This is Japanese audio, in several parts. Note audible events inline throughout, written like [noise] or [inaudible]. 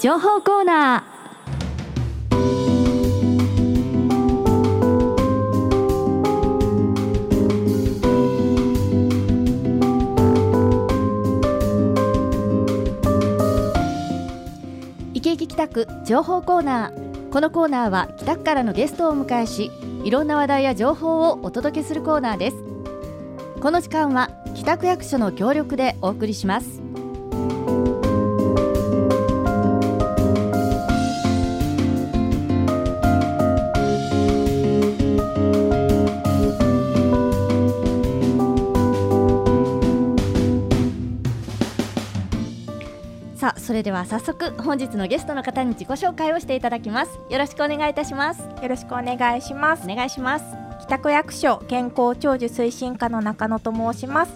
情報コーナー。池池北区情報コーナー。このコーナーは北区からのゲストをお迎えしいろんな話題や情報をお届けするコーナーです。この時間は北区役所の協力でお送りします。それでは早速本日のゲストの方に自己紹介をしていただきます。よろしくお願いいたします。よろしくお願いします。お願いします。北区役所健康長寿推進課の中野と申します。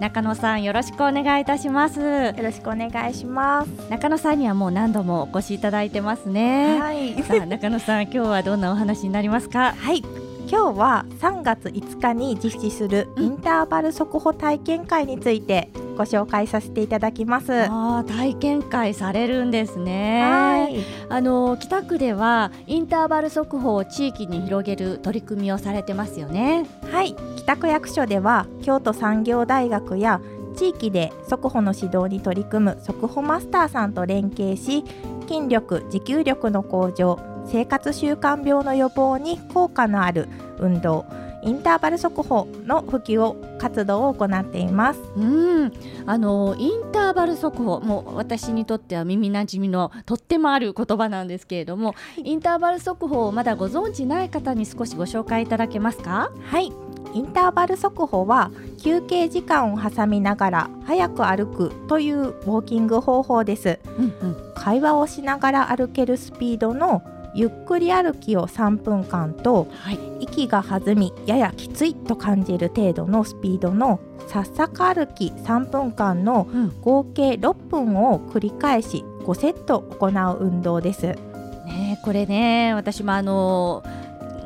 中野さんよろしくお願いいたします。よろしくお願いします。中野さんにはもう何度もお越しいただいてますね。はい。さあ中野さん今日はどんなお話になりますか？はい。今日は3月5日に実施するインターバル速歩体験会についてご紹介させていただきます。あー体験会されるんですね。はい。あの北区ではインターバル速報を地域に広げる取り組みをされてますよね。はい。北区役所では京都産業大学や地域で速歩の指導に取り組む速歩マスターさんと連携し筋力持久力の向上生活習慣病の予防に効果のある運動インターバル速歩の普及を活動を行っています。うん。あのインターバル速報もう私にとっては耳なじみのとってもある言葉なんですけれども、インターバル速報をまだご存知ない方に少しご紹介いただけますか？はい。インターバル速歩は休憩時間を挟みながら早く歩くというウォーキング方法です。うんうん。会話をしながら歩けるスピードのゆっくり歩きを3分間とはい息が弾みややきついと感じる程度のスピードのさっさか歩き3分間のうん合計6分を繰り返し5セット行う運動です。ねえこれね私もあの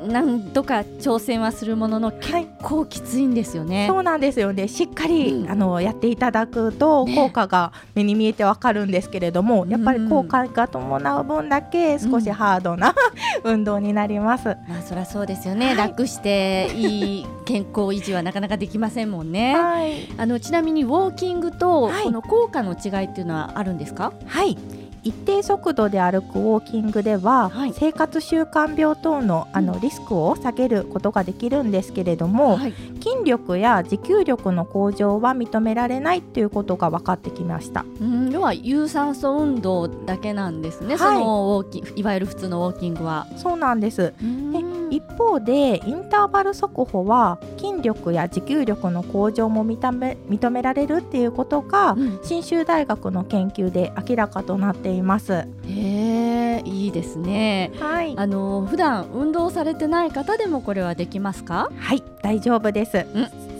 何度か挑戦はするものの結はい、構きついんですよね。そうなんですよね。しっかり、うん。あのやっていただくとね効果が目に見えてわかるんですけれども、やっぱりうん効果が伴う分だけ少しハードな、[laughs] 運動になります。まあそりゃそうですよね、はい。楽していい健康維持はなかなかできませんもんね。はい。あのちなみにウォーキングとはい。この効果の違いっていうのはあるんですか？はい一定速度で歩くウォーキングでは、はい生活習慣病等のあのリスクを下げることができるんですけれども、はい。筋力や持久力の向上は認められないということが分かってきました。うん要は有酸素運動だけなんですね。はいそのウォーキンいわゆる普通のウォーキングは。そうなんですうん一方でインターバル速歩は筋力や持久力の向上も認め認められるっていうことがうん信州大学の研究で明らかとなっています。へえいいですね。はい、あの普段運動されてない方でもこれはできますか？はい、大丈夫です。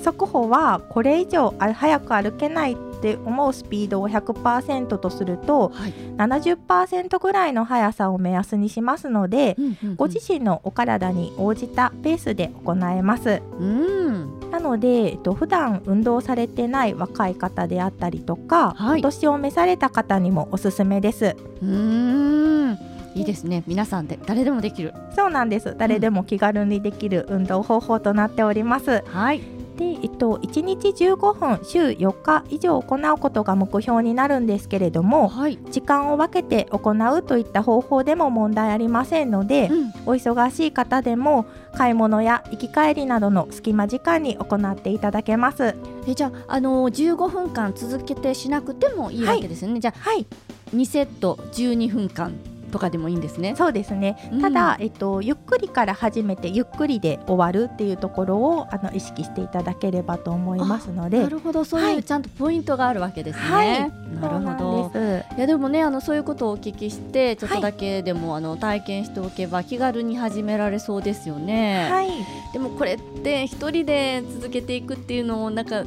速歩はこれ以上あ早く歩けないって思うスピードを100%とするとはい。70%ぐらいの速さを目安にしますので、ご自身のお体に応じたペースで行えます。うんなので、えっと、普段運動されてない若い方であったりとか、はいお年を召された方にもおすすめです。うんいいですね。皆さんで誰でもできる。そうなんです。誰でも気軽にできる運動方法となっております。はい。で、えっと、1日15分週4日以上行うことが目標になるんですけれどもはい。時間を分けて行うといった方法でも問題ありませんので、うんお忙しい方でも買い物や行き帰りなどの隙間時間に行っていただけます。えじゃあ、あの15分間続けてしなくてもいいわけですよね、じゃあはい、2セット12分間とかでもいいんですね。そうですね。うん。ただ、えっと、ゆっくりから始めてゆっくりで終わるっていうところをあの意識していただければと思いますので。なるほど。そうはい。いうちゃんとポイントがあるわけですね、はい。なるほど。いやでもねあのそういうことをお聞きしてちょっとだけでも、あの体験しておけば気軽に始められそうですよね、はい、でもこれって一人で続けていくっていうのもなんか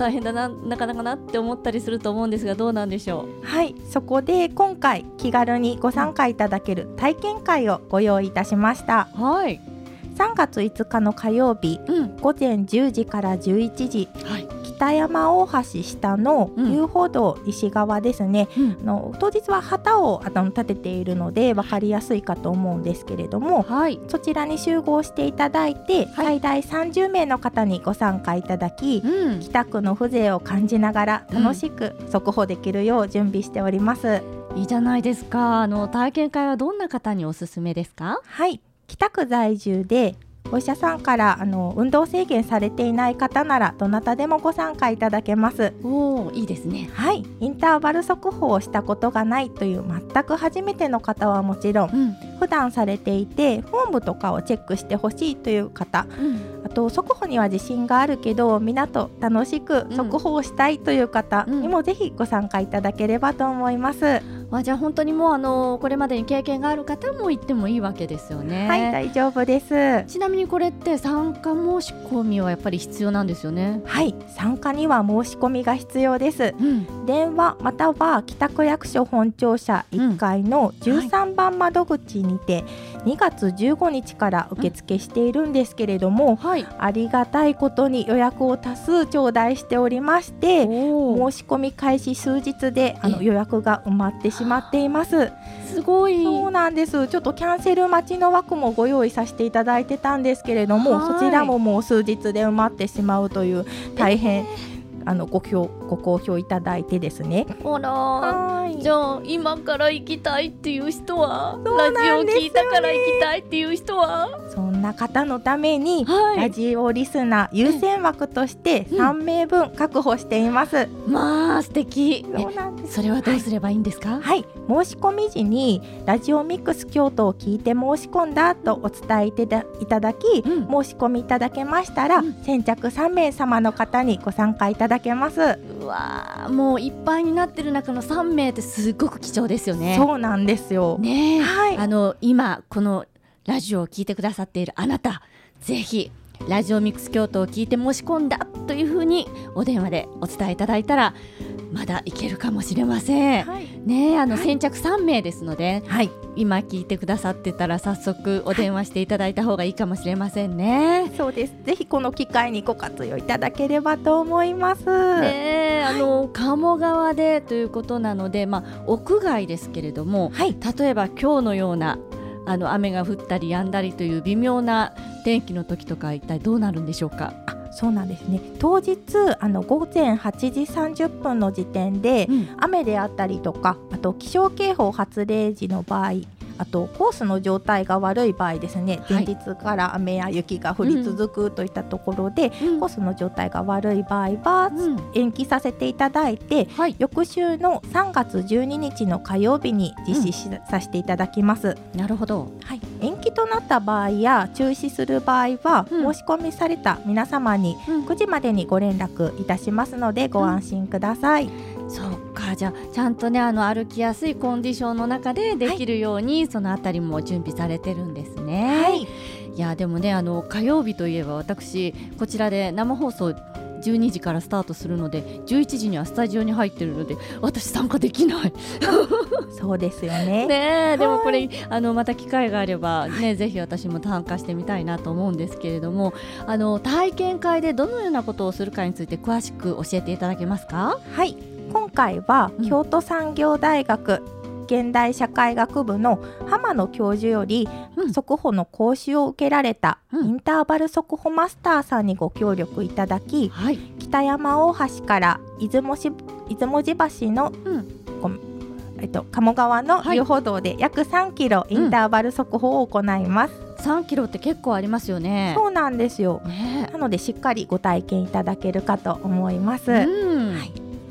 大変だななかなかなって思ったりすると思うんですがどうなんでしょはい、そこで今回気軽にご参加いただける体験会をご用意いたしました。うはい、3月5日の火曜日うん。午前10時から11時。はい、北山大橋下の遊歩道西側ですね、うん。あの当日は旗をあの立てているので分かりやすいかと思うんですけれどもはい、そちらに集合していただいて、最大30名の方にご参加いただきうん、北区の風情を感じながら楽しく速報できるよう準備しております。いいじゃないですか。あの体験会はどんな方におすすめですか？はい。北区在住でお医者さんからあの運動制限されていない方ならどなたでもご参加いただけます。おお、いいですね。はい、インターバル速報をしたことがないという全く初めての方はもちろんうん、普段されていてフォームとかをチェックしてほしいという方うん、あと速報には自信があるけどみんなと楽しく速報をしたいという方にもぜひご参加いただければと思います。あじゃあ本当にもうあのこれまでに経験がある方も行ってもいいわけですよね。はい大丈夫です。ちなみにこれって参加申し込みはやっぱり必要なんですよね。はい参加には申し込みが必要です。うん、電話または北区役所本庁舎1階の13番窓口にて2月15日から受付しているんですけれども、はい。ありがたいことに予約を多数頂戴しておりまして申し込み開始数日であのえ予約が埋まってしまっています。すごい。そうなんです。ちょっとキャンセル待ちの枠もご用意させていただいてたんですけれども、はいそちらももう数日で埋まってしまうという大変、あのご評ご好評いただいてですね。あら。はいじゃあ今から行きたいっていう人は、ラジオ聞いたから行きたいっていう人は、そんな方のために、はい。ラジオリスナー優先枠としてうん3名分確保しています。まあ素敵。えそうなんです。それはどうすればいいんですか？はい、申し込み時にラジオミックス京都を聞いて申し込んだとお伝えいただいただき、うん申し込みいただけましたら、うん先着3名様の方にご参加いただけます。うわーもういっぱいになってる中の3名ってすごく貴重ですよね。そうなんですよ。ねえ、はいあの今このラジオを聞いてくださっているあなたぜひラジオミックス京都を聞いて申し込んだというふうにお電話でお伝えいただいたらまだいけるかもしれません。はい、ねえあの、はい先着3名ですのではい、今聞いてくださってたら早速お電話していただいた方がいいかもしれませんね。そうです。ぜひこの機会にご活用いただければと思います。ねえあの鴨川でということなので、まあ、屋外ですけれどもはい、例えば今日のようなあの雨が降ったり止んだりという微妙な天気の時とか一体どうなるんでしょうか、そうなんですね。当日あの午前8時30分の時点で、雨であったりとかあと気象警報発令時の場合あとコースの状態が悪い場合ですねはい。前日から雨や雪が降り続くといったところで、うん。コースの状態が悪い場合は、うん。延期させていただいてはい、翌週の3月12日の火曜日に実施し、させていただきます、なるほど。はい、延期となった場合や中止する場合は、うん。申し込みされた皆様にうん。9時までにご連絡いたしますのでご安心ください。そうかじゃあちゃんとねあの歩きやすいコンディションの中でできるように、そのあたりも準備されてるんですね。はい、いやでもねあの火曜日といえば私こちらで生放送12時からスタートするので11時にはスタジオに入ってるので私参加できない。[laughs] そうですよね。ねえでもこれあのまた機会があればねぜひ私も参加してみたいなと思うんですけれどもあの体験会でどのようなことをするかについて詳しく教えていただけますか？はい、今回はうん。京都産業大学現代社会学部の浜野教授よりうん。速歩の講習を受けられたうん。インターバル速歩マスターさんにご協力いただきはい、北山大橋から出雲し出雲路橋の、うん。ごえっと、鴨川のはい。遊歩道で約3キロインターバル速歩を行います、3キロって結構ありますよね。そうなんですよ。ね。なのでしっかりご体験いただけるかと思います、えうん。はい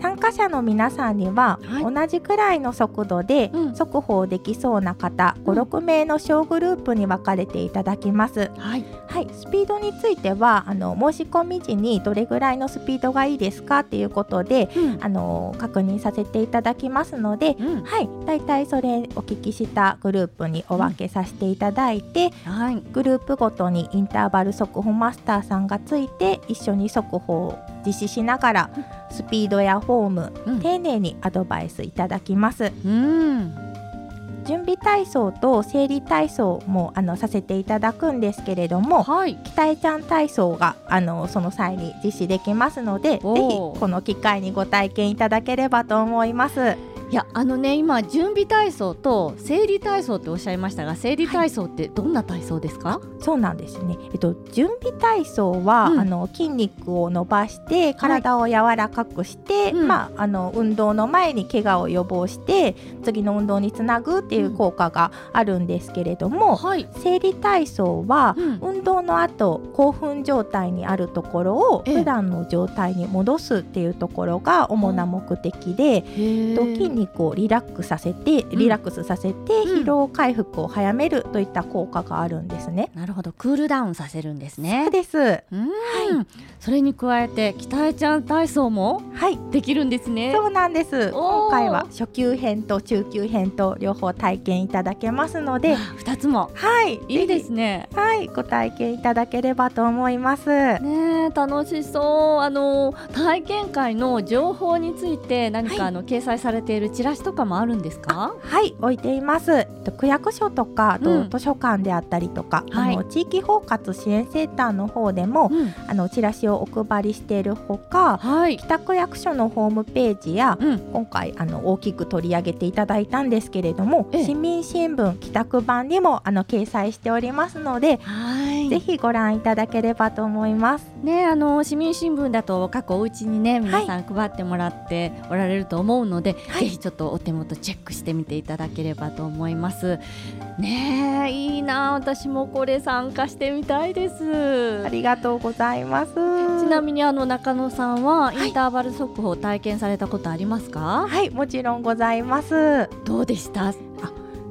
参加者の皆さんには、はい。同じくらいの速度でうん。速報できそうな方、うん。56名の小グループに分かれていただきます。はい、はい、スピードについてはあの申し込み時にどれぐらいのスピードがいいですかっていうことでうん。あの確認させていただきますので、うん。はい、だいたいそれお聞きしたグループにお分けさせていただいて、はい、グループごとにインターバル速報マスターさんがついて一緒に速報を実施しながらスピードやフォーム、うん。丁寧にアドバイスいただきます。うん、準備体操と生理体操もあのさせていただくんですけれども、はい。北江ちゃん体操があのその際に実施できますのでぜひこの機会にご体験いただければと思います。いやあのね今準備体操と生理体操っておっしゃいましたが生理体操ってどんな体操ですか、そうなんですね。えっと準備体操は、うん。あの筋肉を伸ばして体を柔らかくして、うん。まああの運動の前に怪我を予防して次の運動につなぐっていう効果があるんですけれども、はい、生理体操はうん。運動の後興奮状態にあるところをええ。普段の状態に戻すっていうところが主な目的で、へと筋肉をリラックスさせてリラックスさせてうん。疲労回復を早めるといった効果があるんですね。なるほど。クールダウンさせるんですそうねです。うん、それに加えて北江ちゃん体操もはい。できるんですね。そうなんです。今回は初級編と中級編と両方体験いただけますので、二つも。はい。いいですぜねひ。はい、ご体験いただければと思います。ねえ楽しそう。あの体験会の情報について何か、はい。あの掲載されているチラシとかもあるんですか？はい、置いています。えっと区役所とか、とうん。図書館であったりとか、はい。あの地域包括支援センターの方でも、うん。あのチラシをお配りしているほか、はい。北区役所のホームページや、うん。今回あの大きく取り上げていただいたんですけれども、ええ。市民新聞帰宅版にもあの掲載しておりますので、はいぜひご覧いただければと思います。ねあの市民新聞だと各お家にね皆さん配ってもらっておられると思うので、はい。ぜひちょっとお手元チェックしてみていただければと思います。ねえいいな私もこれ参加してみたいです。ありがとうございます。ちなみにあの中野さんははい。インターバル速報体験されたことありますか、はい、もちろんございます。どうでした？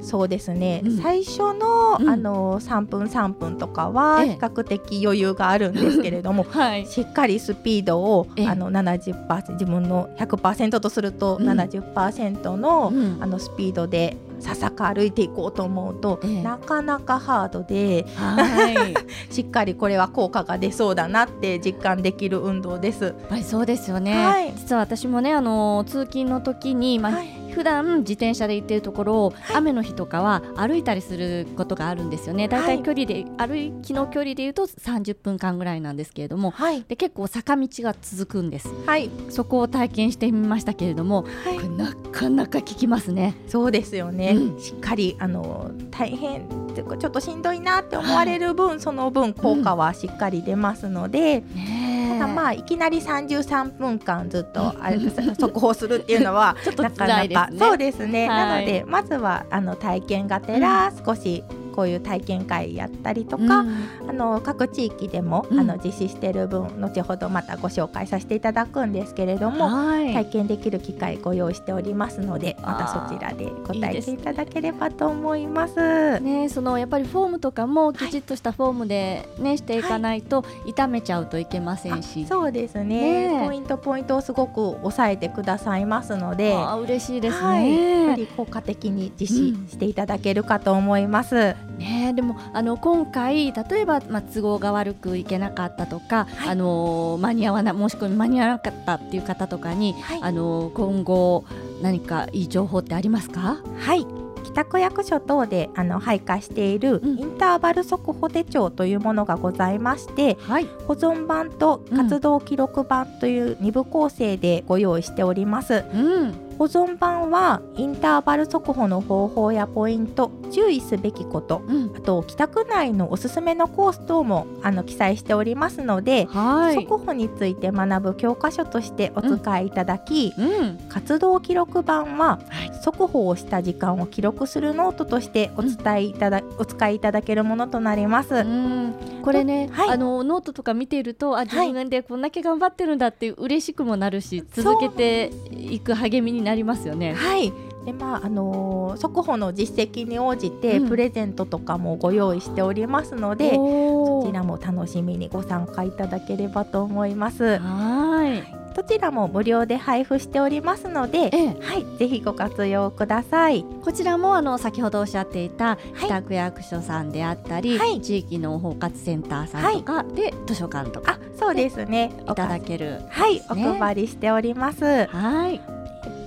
そうですね。うん。最初の、うん。あの3分3分とかはええ。比較的余裕があるんですけれども。[laughs] はい。しっかりスピードをええ。あの70%自分の100%とするとうん。70%の,、うん。あのスピードでささか歩いていこうと思うと、ええ。なかなかハードではい。や [laughs] っしっかりこれは効果が出そうだなって実感できる運動です。ぱりそうですよね、はい。実は私もねあの通勤の時に、まあはい普段自転車で行ってるところを、雨の日とかは歩いたりすることがあるんですよね。だい。たい距離で、歩きの距離で言うと30分間ぐらいなんですけれども、はい、で結構坂道が続くんです。はい、そこを体験してみましたけれども、はい。これなかなか効きますね。そうですよね、うん。しっかりあの大変っていうかちょっとしんどいなって思われる分、その分効果はしっかり出ますので、ねえ。ただまあいきなり33分間ずっと [laughs] あれ速報するっていうのは [laughs] ちょっとなか辛いですね。なかそうですね、はい。なのでまずはあの体験がてら少しこういう体験会やったりとか、うんあの各地域でも、うんあの実施している分後ほどまたご紹介させていただくんですけれども、はい、体験できる機会ご用意しておりますのでまたそちらでご体験いただければと思います。ね、そのやっぱりフォームとかもきちっとしたフォームで、ねしていかないと痛めちゃうといけませんし、そうですねねえポイントポイントをすごく抑えてくださいますので。あー嬉しいですはい、よね。り効果的に実施していただけるかと思います。ねでもあの今回例えば、まあ、都合が悪くいけなかったとか、はいあの間に合わな申し込み間に合わなかったっていう方とかに、はいあの今後何かいい情報ってありますか？はい北区役所等であの配架しているうんインターバル速歩手帳というものがございまして、はい。保存版と活動記録版という2部構成でご用意しております。うん。保存版はインターバル速歩の方法やポイント注意すべきことうん。あと北区内のおすすめのコース等もあの記載しておりますので、はい。速歩について学ぶ教科書としてお使いいただき、うん。活動記録版ははい。速歩をした時間を記録するノートとしてお使いいただ、お使いいただけるものとなります。うん、これね、はいあのノートとか見ているとあ自分でこんだけ頑張ってるんだって嬉しくもなるし、続けていく励みになりますよね。はい。でまああのー速報の実績に応じてうんプレゼントとかもご用意しておりますので、おーそちらも楽しみにご参加いただければと思います。はい。どちらも無料で配布しておりますので、ええ、はい、ぜひご活用ください。こちらもあの先ほどおっしゃっていたはい北区役所さんであったり、はい地域の包括センターさんとかで、図書館とかあ、そうですね。いただける。はい、おね配りしております。はい。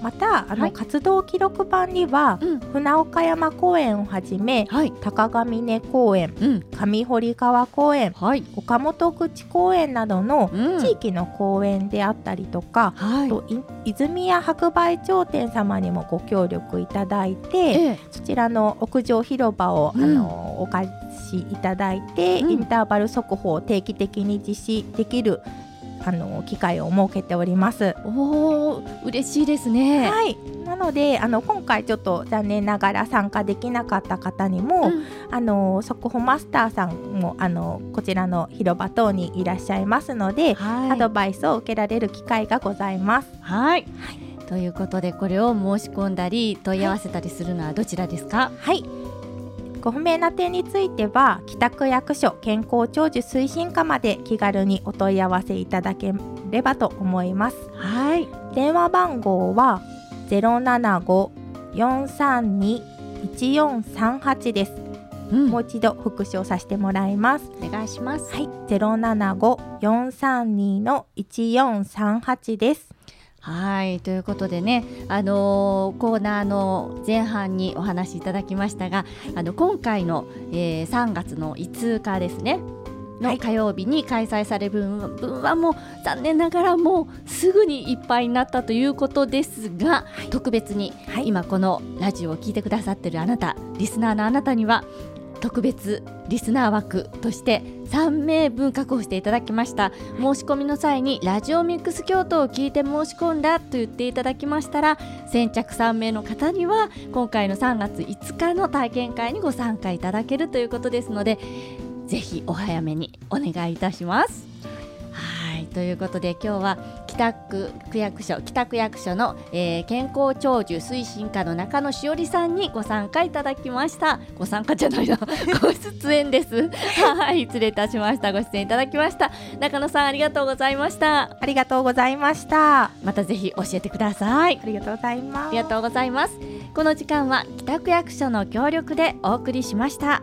またあの、はい。活動記録版にはうん。船岡山公園をはじめはい。高ヶ峰公園うん。上堀川公園はい。岡本口公園などのうん。地域の公園であったりとか、はい。とい泉屋白梅町店様にもご協力いただいて、ええ。そちらの屋上広場を、うん。あのお貸しいただいて、うん。インターバル速報を定期的に実施できるあの機会を設けております。おお嬉しいですね。はい、なのであの今回ちょっと残念ながら参加できなかった方にも、うんあの速報マスターさんもあのこちらの広場等にいらっしゃいますので、はいアドバイスを受けられる機会がございます。はい、ということでこれを申し込んだり問い合わせたりするのはどちらですか？はい。ご不明な点については北区役所健康長寿推進課まで気軽にお問い合わせいただければと思います。はい、電話番号は075-432-1438です。うんもう一度復唱させてもらいます。お願いします。はい、075-432の1438です。はいということでね、あのーコーナーの前半にお話しいただきましたが、あの今回の、えー3月の5日ですねはい。の火曜日に開催される分分はもう残念ながらもうすぐにいっぱいになったということですが、特別にはい、今このラジオを聞いてくださってるあなたリスナーのあなたには特別リスナー枠として3名分確保していただきました。申し込みの際にラジオミックス京都を聞いて申し込んだと言っていただきましたら先着3名の方には今回の3月5日の体験会にご参加いただけるということですのでぜひお早めにお願いいたします。はい。ということで今日は北区区役所北区役所の、えー健康長寿推進課の中野しおりさんにご参加いただきました。ご参加じゃないな。[laughs] ご出演です。はい失礼いたしました。ご出演いただきました。中野さんありがとうございました。ありがとうございました。あまたぜひ教えてください。りがとうございます。ありがとうございます。この時間は北区役所の協力でお送りしました